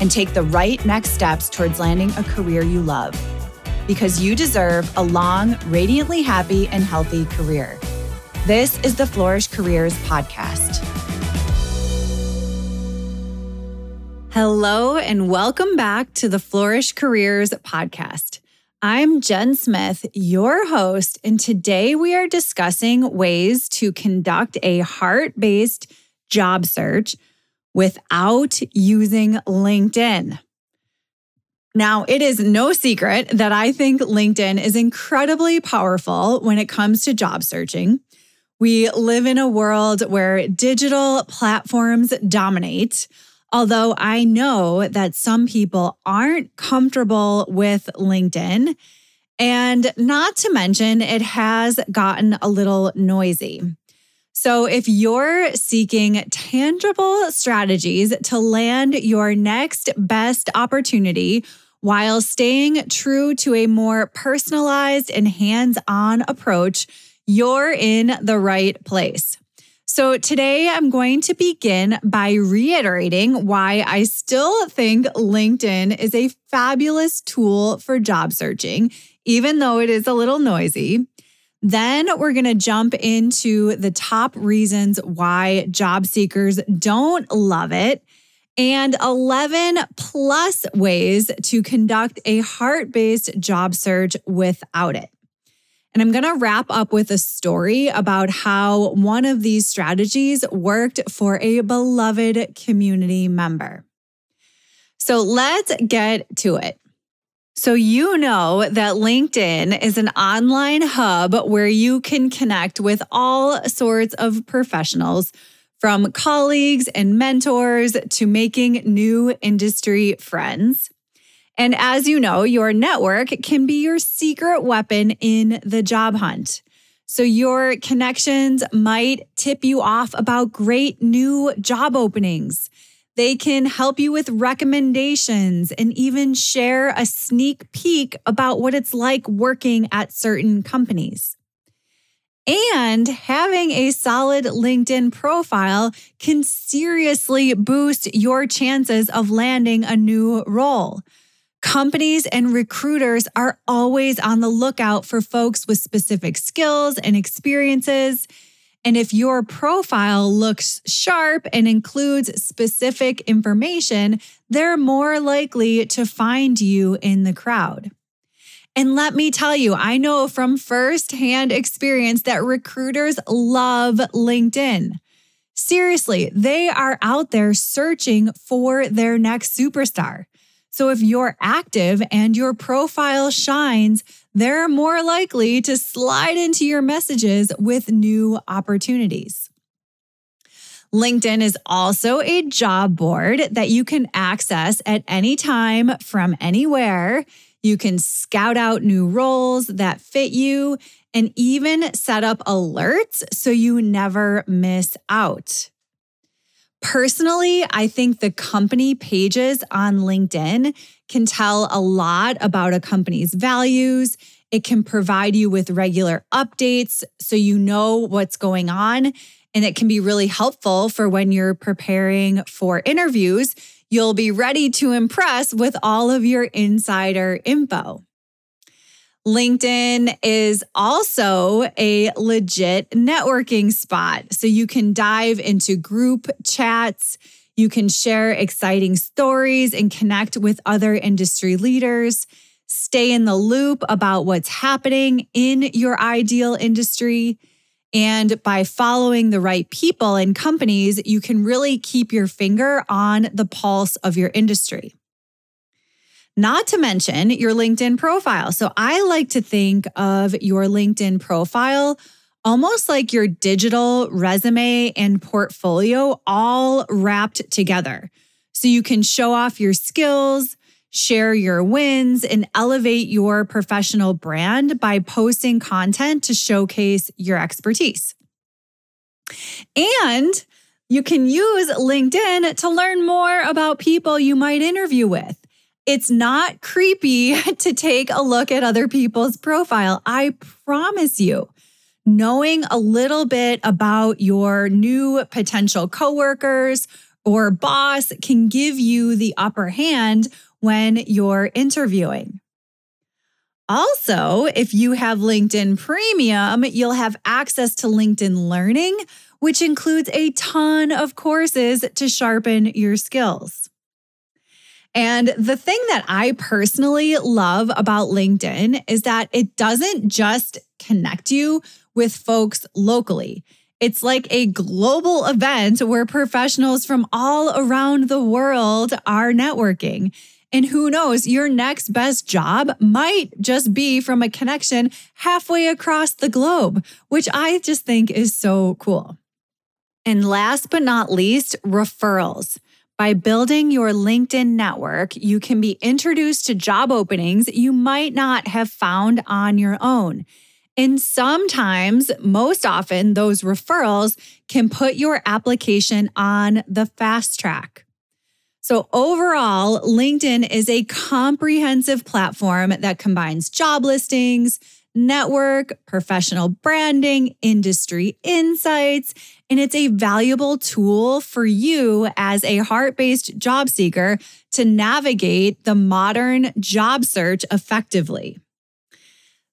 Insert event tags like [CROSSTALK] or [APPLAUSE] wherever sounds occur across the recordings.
and take the right next steps towards landing a career you love. Because you deserve a long, radiantly happy, and healthy career. This is the Flourish Careers Podcast. Hello, and welcome back to the Flourish Careers Podcast. I'm Jen Smith, your host, and today we are discussing ways to conduct a heart based job search without using LinkedIn. Now, it is no secret that I think LinkedIn is incredibly powerful when it comes to job searching. We live in a world where digital platforms dominate. Although I know that some people aren't comfortable with LinkedIn. And not to mention, it has gotten a little noisy. So, if you're seeking tangible strategies to land your next best opportunity while staying true to a more personalized and hands on approach, you're in the right place. So, today I'm going to begin by reiterating why I still think LinkedIn is a fabulous tool for job searching, even though it is a little noisy. Then we're going to jump into the top reasons why job seekers don't love it and 11 plus ways to conduct a heart based job search without it. And I'm going to wrap up with a story about how one of these strategies worked for a beloved community member. So let's get to it. So, you know that LinkedIn is an online hub where you can connect with all sorts of professionals, from colleagues and mentors to making new industry friends. And as you know, your network can be your secret weapon in the job hunt. So, your connections might tip you off about great new job openings they can help you with recommendations and even share a sneak peek about what it's like working at certain companies. And having a solid LinkedIn profile can seriously boost your chances of landing a new role. Companies and recruiters are always on the lookout for folks with specific skills and experiences. And if your profile looks sharp and includes specific information, they're more likely to find you in the crowd. And let me tell you, I know from firsthand experience that recruiters love LinkedIn. Seriously, they are out there searching for their next superstar. So if you're active and your profile shines, they're more likely to slide into your messages with new opportunities. LinkedIn is also a job board that you can access at any time from anywhere. You can scout out new roles that fit you and even set up alerts so you never miss out. Personally, I think the company pages on LinkedIn can tell a lot about a company's values. It can provide you with regular updates so you know what's going on. And it can be really helpful for when you're preparing for interviews. You'll be ready to impress with all of your insider info. LinkedIn is also a legit networking spot. So you can dive into group chats, you can share exciting stories and connect with other industry leaders. stay in the loop about what's happening in your ideal industry. And by following the right people and companies, you can really keep your finger on the pulse of your industry. Not to mention your LinkedIn profile. So I like to think of your LinkedIn profile almost like your digital resume and portfolio all wrapped together. So you can show off your skills, share your wins, and elevate your professional brand by posting content to showcase your expertise. And you can use LinkedIn to learn more about people you might interview with. It's not creepy [LAUGHS] to take a look at other people's profile. I promise you. Knowing a little bit about your new potential coworkers or boss can give you the upper hand when you're interviewing. Also, if you have LinkedIn Premium, you'll have access to LinkedIn Learning, which includes a ton of courses to sharpen your skills. And the thing that I personally love about LinkedIn is that it doesn't just connect you with folks locally. It's like a global event where professionals from all around the world are networking. And who knows, your next best job might just be from a connection halfway across the globe, which I just think is so cool. And last but not least, referrals. By building your LinkedIn network, you can be introduced to job openings you might not have found on your own. And sometimes, most often, those referrals can put your application on the fast track. So, overall, LinkedIn is a comprehensive platform that combines job listings, network, professional branding, industry insights, and it's a valuable tool for you as a heart based job seeker to navigate the modern job search effectively.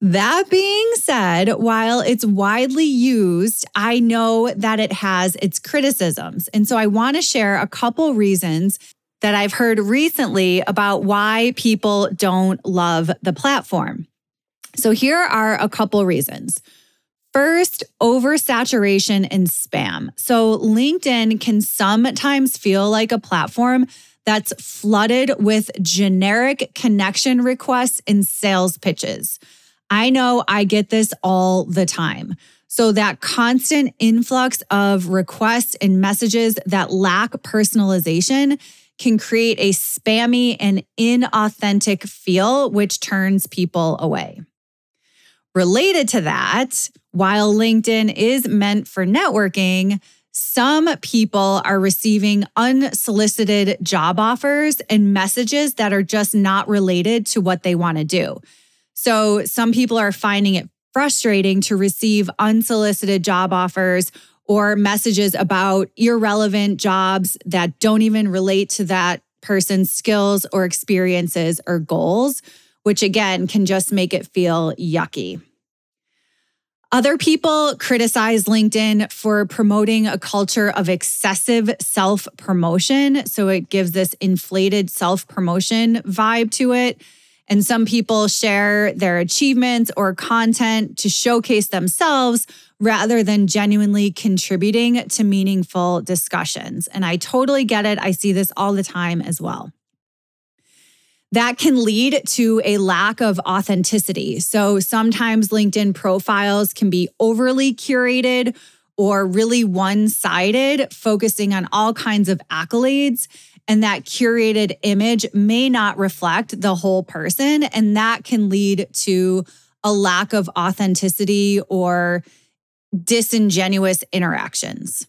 That being said, while it's widely used, I know that it has its criticisms. And so I want to share a couple reasons that I've heard recently about why people don't love the platform. So here are a couple reasons. First, oversaturation and spam. So LinkedIn can sometimes feel like a platform that's flooded with generic connection requests and sales pitches. I know I get this all the time. So, that constant influx of requests and messages that lack personalization can create a spammy and inauthentic feel, which turns people away. Related to that, while LinkedIn is meant for networking, some people are receiving unsolicited job offers and messages that are just not related to what they want to do. So some people are finding it frustrating to receive unsolicited job offers or messages about irrelevant jobs that don't even relate to that person's skills or experiences or goals, which again can just make it feel yucky. Other people criticize LinkedIn for promoting a culture of excessive self promotion. So it gives this inflated self promotion vibe to it. And some people share their achievements or content to showcase themselves rather than genuinely contributing to meaningful discussions. And I totally get it. I see this all the time as well. That can lead to a lack of authenticity. So sometimes LinkedIn profiles can be overly curated or really one sided, focusing on all kinds of accolades and that curated image may not reflect the whole person. And that can lead to a lack of authenticity or disingenuous interactions.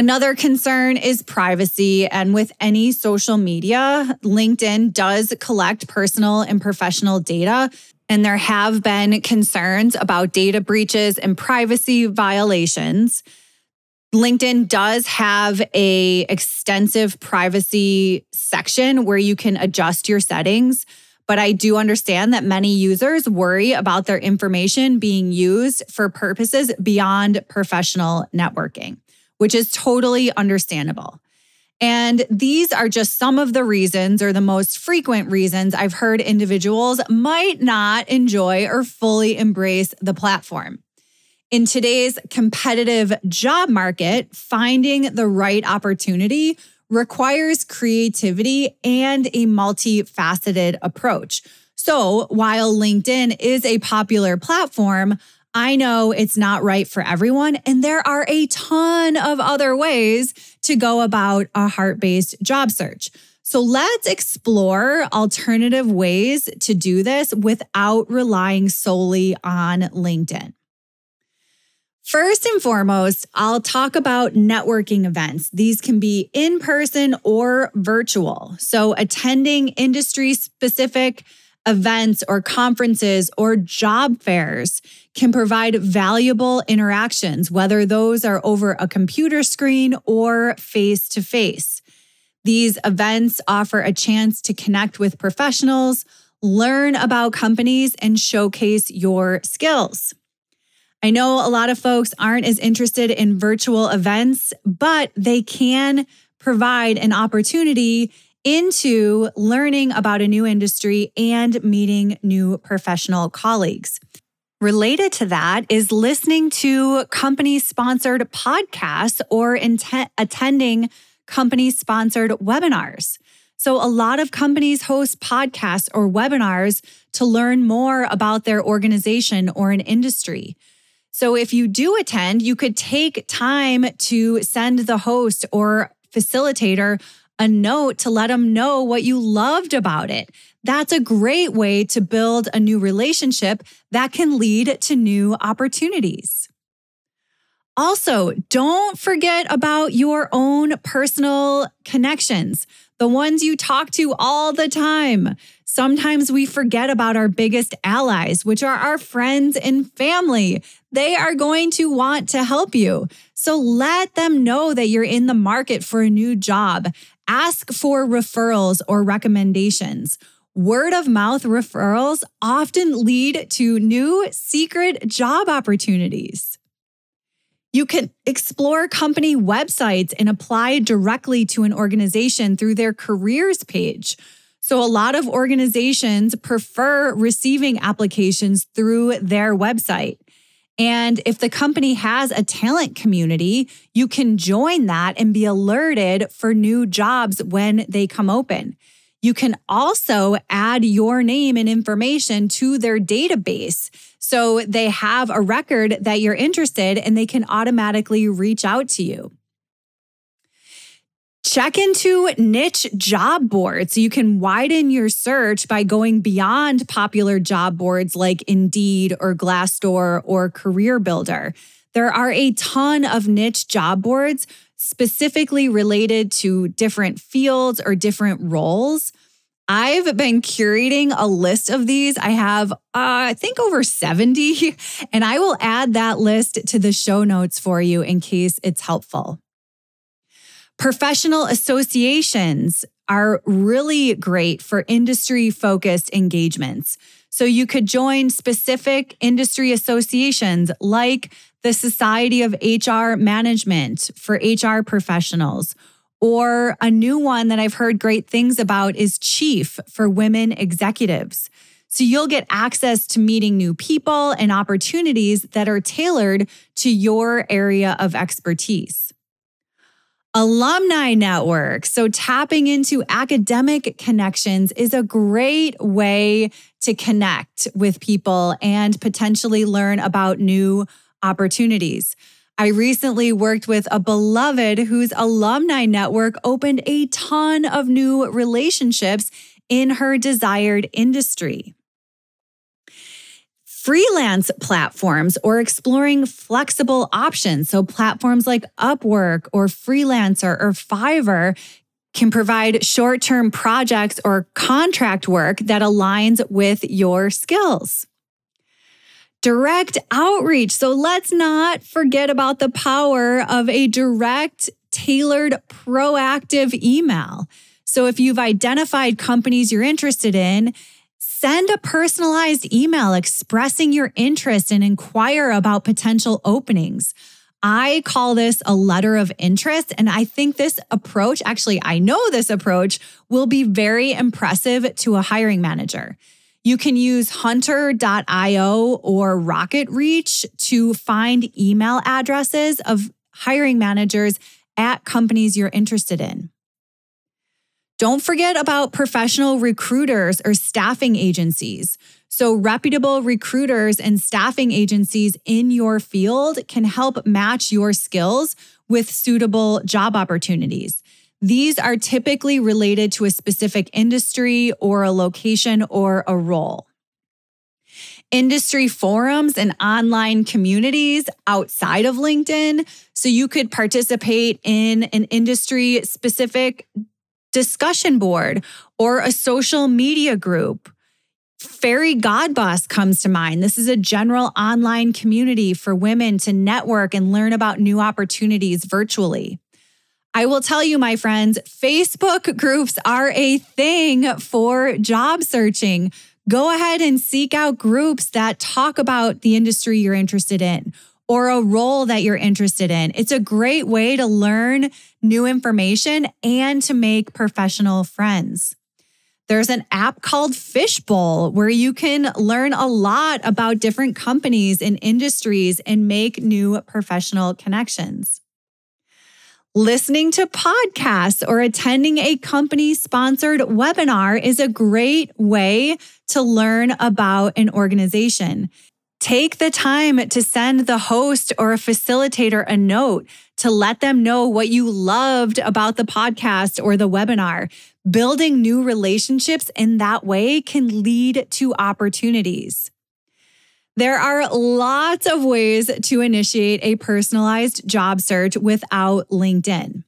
Another concern is privacy. And with any social media, LinkedIn does collect personal and professional data. And there have been concerns about data breaches and privacy violations. LinkedIn does have a extensive privacy section where you can adjust your settings, but I do understand that many users worry about their information being used for purposes beyond professional networking, which is totally understandable. And these are just some of the reasons or the most frequent reasons I've heard individuals might not enjoy or fully embrace the platform. In today's competitive job market, finding the right opportunity requires creativity and a multifaceted approach. So, while LinkedIn is a popular platform, I know it's not right for everyone, and there are a ton of other ways to go about a heart based job search. So let's explore alternative ways to do this without relying solely on LinkedIn. First and foremost, I'll talk about networking events. These can be in person or virtual. So, attending industry specific events or conferences or job fairs can provide valuable interactions, whether those are over a computer screen or face to face. These events offer a chance to connect with professionals, learn about companies, and showcase your skills. I know a lot of folks aren't as interested in virtual events, but they can provide an opportunity into learning about a new industry and meeting new professional colleagues. Related to that is listening to company sponsored podcasts or attending company sponsored webinars. So, a lot of companies host podcasts or webinars to learn more about their organization or an industry. So, if you do attend, you could take time to send the host or facilitator a note to let them know what you loved about it. That's a great way to build a new relationship that can lead to new opportunities. Also, don't forget about your own personal connections, the ones you talk to all the time. Sometimes we forget about our biggest allies, which are our friends and family. They are going to want to help you. So let them know that you're in the market for a new job. Ask for referrals or recommendations. Word of mouth referrals often lead to new secret job opportunities. You can explore company websites and apply directly to an organization through their careers page. So, a lot of organizations prefer receiving applications through their website. And if the company has a talent community, you can join that and be alerted for new jobs when they come open. You can also add your name and information to their database. So they have a record that you're interested and they can automatically reach out to you. Check into niche job boards you can widen your search by going beyond popular job boards like Indeed or Glassdoor or CareerBuilder. There are a ton of niche job boards specifically related to different fields or different roles. I've been curating a list of these. I have, uh, I think, over 70, [LAUGHS] and I will add that list to the show notes for you in case it's helpful. Professional associations are really great for industry focused engagements. So you could join specific industry associations like the Society of HR Management for HR professionals, or a new one that I've heard great things about is Chief for women executives. So you'll get access to meeting new people and opportunities that are tailored to your area of expertise. Alumni network. So, tapping into academic connections is a great way to connect with people and potentially learn about new opportunities. I recently worked with a beloved whose alumni network opened a ton of new relationships in her desired industry freelance platforms or exploring flexible options. So, platforms like Upwork or Freelancer or Fiverr can provide short term projects or contract work that aligns with your skills. Direct outreach. So, let's not forget about the power of a direct, tailored, proactive email. So, if you've identified companies you're interested in, Send a personalized email expressing your interest and inquire about potential openings. I call this a letter of interest. And I think this approach, actually, I know this approach will be very impressive to a hiring manager. You can use hunter.io or RocketReach to find email addresses of hiring managers at companies you're interested in. Don't forget about professional recruiters or staffing agencies. So, reputable recruiters and staffing agencies in your field can help match your skills with suitable job opportunities. These are typically related to a specific industry or a location or a role. Industry forums and online communities outside of LinkedIn. So you could participate in an industry specific discussion board or a social media group. Fairygodboss comes to mind. This is a general online community for women to network and learn about new opportunities virtually. I will tell you, my friends, Facebook groups are a thing for job searching. Go ahead and seek out groups that talk about the industry you're interested in or a role that you're interested in. It's a great way to learn new information and to make professional friends. There's an app called Fishbowl where you can learn a lot about different companies and industries and make new professional connections. Listening to podcasts or attending a company sponsored webinar is a great way to learn about an organization. Take the time to send the host or a facilitator a note to let them know what you loved about the podcast or the webinar. Building new relationships in that way can lead to opportunities. There are lots of ways to initiate a personalized job search without LinkedIn.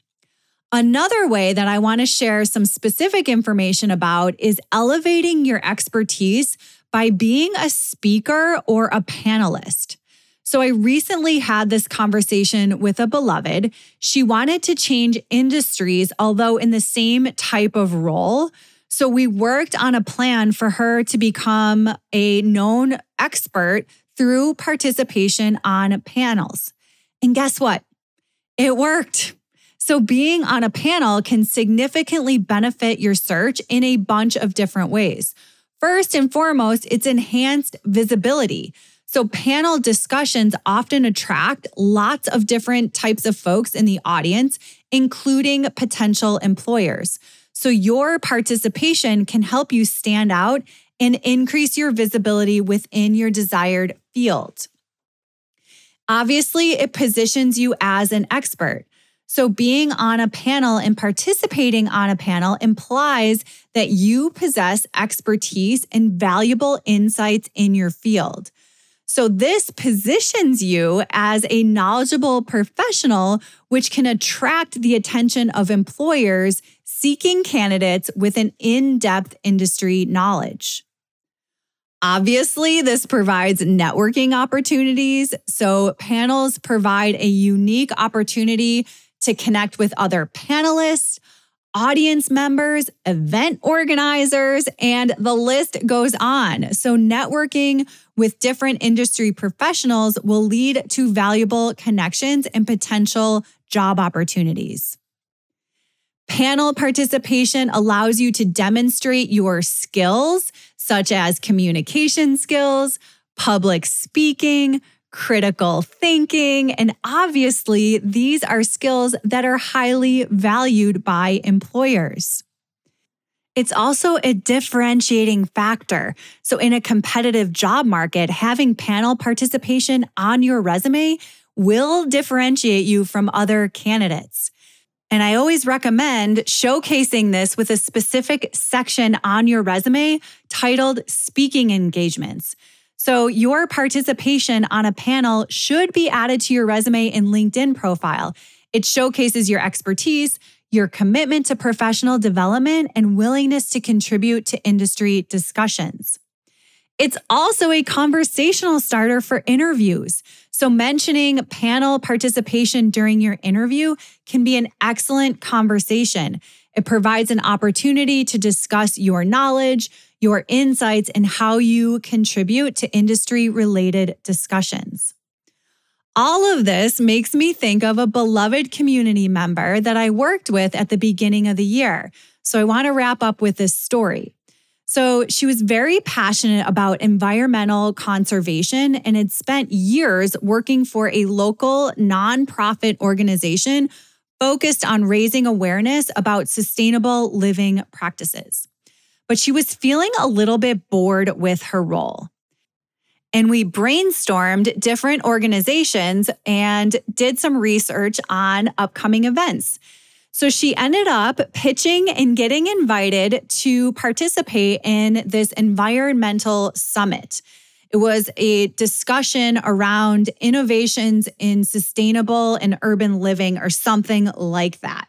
Another way that I want to share some specific information about is elevating your expertise by being a speaker or a panelist. So, I recently had this conversation with a beloved. She wanted to change industries, although in the same type of role. So we worked on a plan for her to become a known expert through participation on panels. And guess what? It worked. So, being on a panel can significantly benefit your search in a bunch of different ways. First and foremost, it's enhanced visibility. So, panel discussions often attract lots of different types of folks in the audience, including potential employers. So your participation can help you stand out and increase your visibility within your desired field. Obviously, it positions you as an expert. So, being on a panel and participating on a panel implies that you possess expertise and valuable insights in your field. So, this positions you as a knowledgeable professional, which can attract the attention of employers seeking candidates with an in depth industry knowledge. Obviously, this provides networking opportunities. So, panels provide a unique opportunity to connect with other panelists, audience members, event organizers, and the list goes on. So, networking with different industry professionals will lead to valuable connections and potential job opportunities. Panel participation allows you to demonstrate your skills, such as communication skills, public speaking, critical thinking, and obviously, these are skills that are highly valued by employers. It's also a differentiating factor. So, in a competitive job market, having panel participation on your resume will differentiate you from other candidates. And I always recommend showcasing this with a specific section on your resume titled Speaking Engagements. So, your participation on a panel should be added to your resume and LinkedIn profile. It showcases your expertise, your commitment to professional development, and willingness to contribute to industry discussions. It's also a conversational starter for interviews. So, mentioning panel participation during your interview can be an excellent conversation. It provides an opportunity to discuss your knowledge, your insights, and how you contribute to industry related discussions. All of this makes me think of a beloved community member that I worked with at the beginning of the year. So I want to wrap up with this story. So she was very passionate about environmental conservation and had spent years working for a local nonprofit organization focused on raising awareness about sustainable living practices. But she was feeling a little bit bored with her role. And we brainstormed different organizations and did some research on upcoming events. So she ended up pitching and getting invited to participate in this environmental summit. It was a discussion around innovations in sustainable and urban living, or something like that.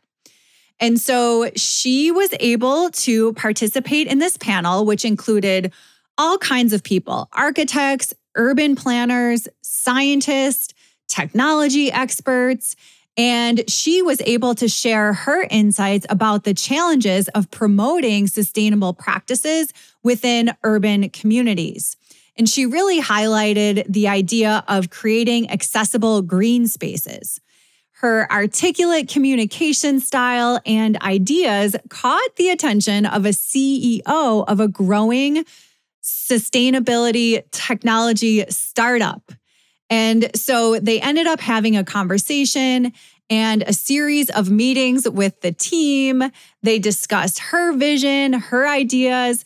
And so she was able to participate in this panel, which included all kinds of people architects, urban planners, scientists, technology experts. And she was able to share her insights about the challenges of promoting sustainable practices within urban communities. And she really highlighted the idea of creating accessible green spaces. Her articulate communication style and ideas caught the attention of a CEO of a growing sustainability technology startup. And so they ended up having a conversation and a series of meetings with the team. They discussed her vision, her ideas,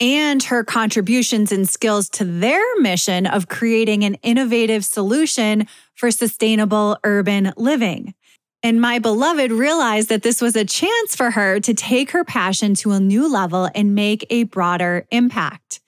and her contributions and skills to their mission of creating an innovative solution for sustainable urban living. And my beloved realized that this was a chance for her to take her passion to a new level and make a broader impact.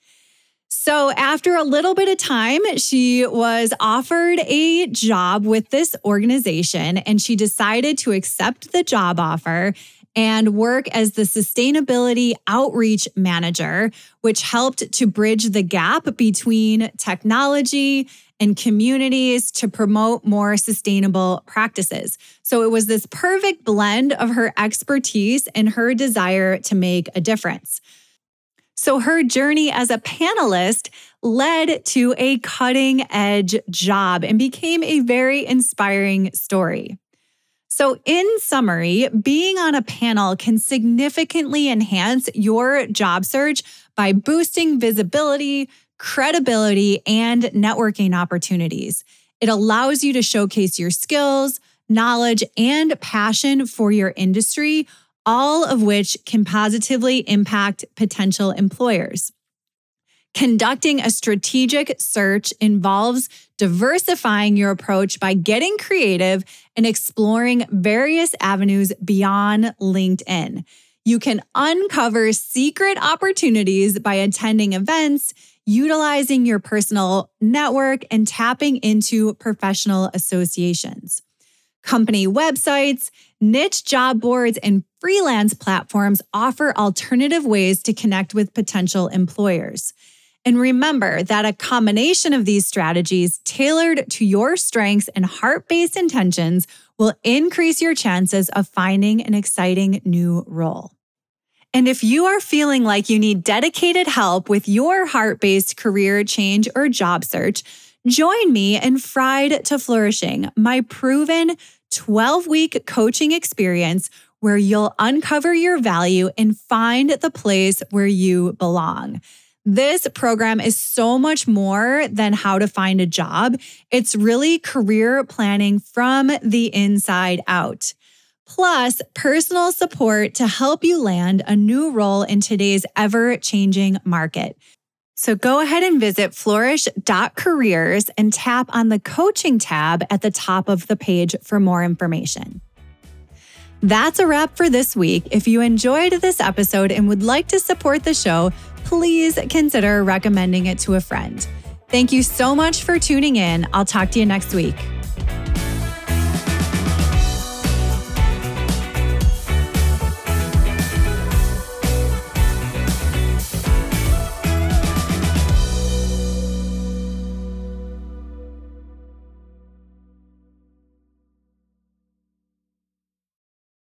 So, after a little bit of time, she was offered a job with this organization and she decided to accept the job offer and work as the sustainability outreach manager, which helped to bridge the gap between technology and communities to promote more sustainable practices. So it was this perfect blend of her expertise and her desire to make a difference. So her journey as a panelist led to a cutting edge job and became a very inspiring story. So, in summary, being on a panel can significantly enhance your job search by boosting visibility, credibility, and networking opportunities. It allows you to showcase your skills, knowledge, and passion for your industry all of which can positively impact potential employers. Conducting a strategic search involves diversifying your approach by getting creative and exploring various avenues beyond LinkedIn. You can uncover secret opportunities by attending events, utilizing your personal network, and tapping into professional associations. Company websites, niche job boards, and freelance platforms offer alternative ways to connect with potential employers. And remember that a combination of these strategies tailored to your strengths and heart based intentions will increase your chances of finding an exciting new role. And if you are feeling like you need dedicated help with your heart based career change or job search, join me in Fried to Flourishing, my proven 12 week coaching experience where you'll uncover your value and find the place where you belong. This program is so much more than how to find a job. It's really career planning from the inside out. Plus, personal support to help you land a new role in today's ever changing market. So go ahead and visit flourish.careers and tap on the coaching tab at the top of the page for more information. That's a wrap for this week. If you enjoyed this episode and would like to support the show, please consider recommending it to a friend. Thank you so much for tuning in. I'll talk to you next week.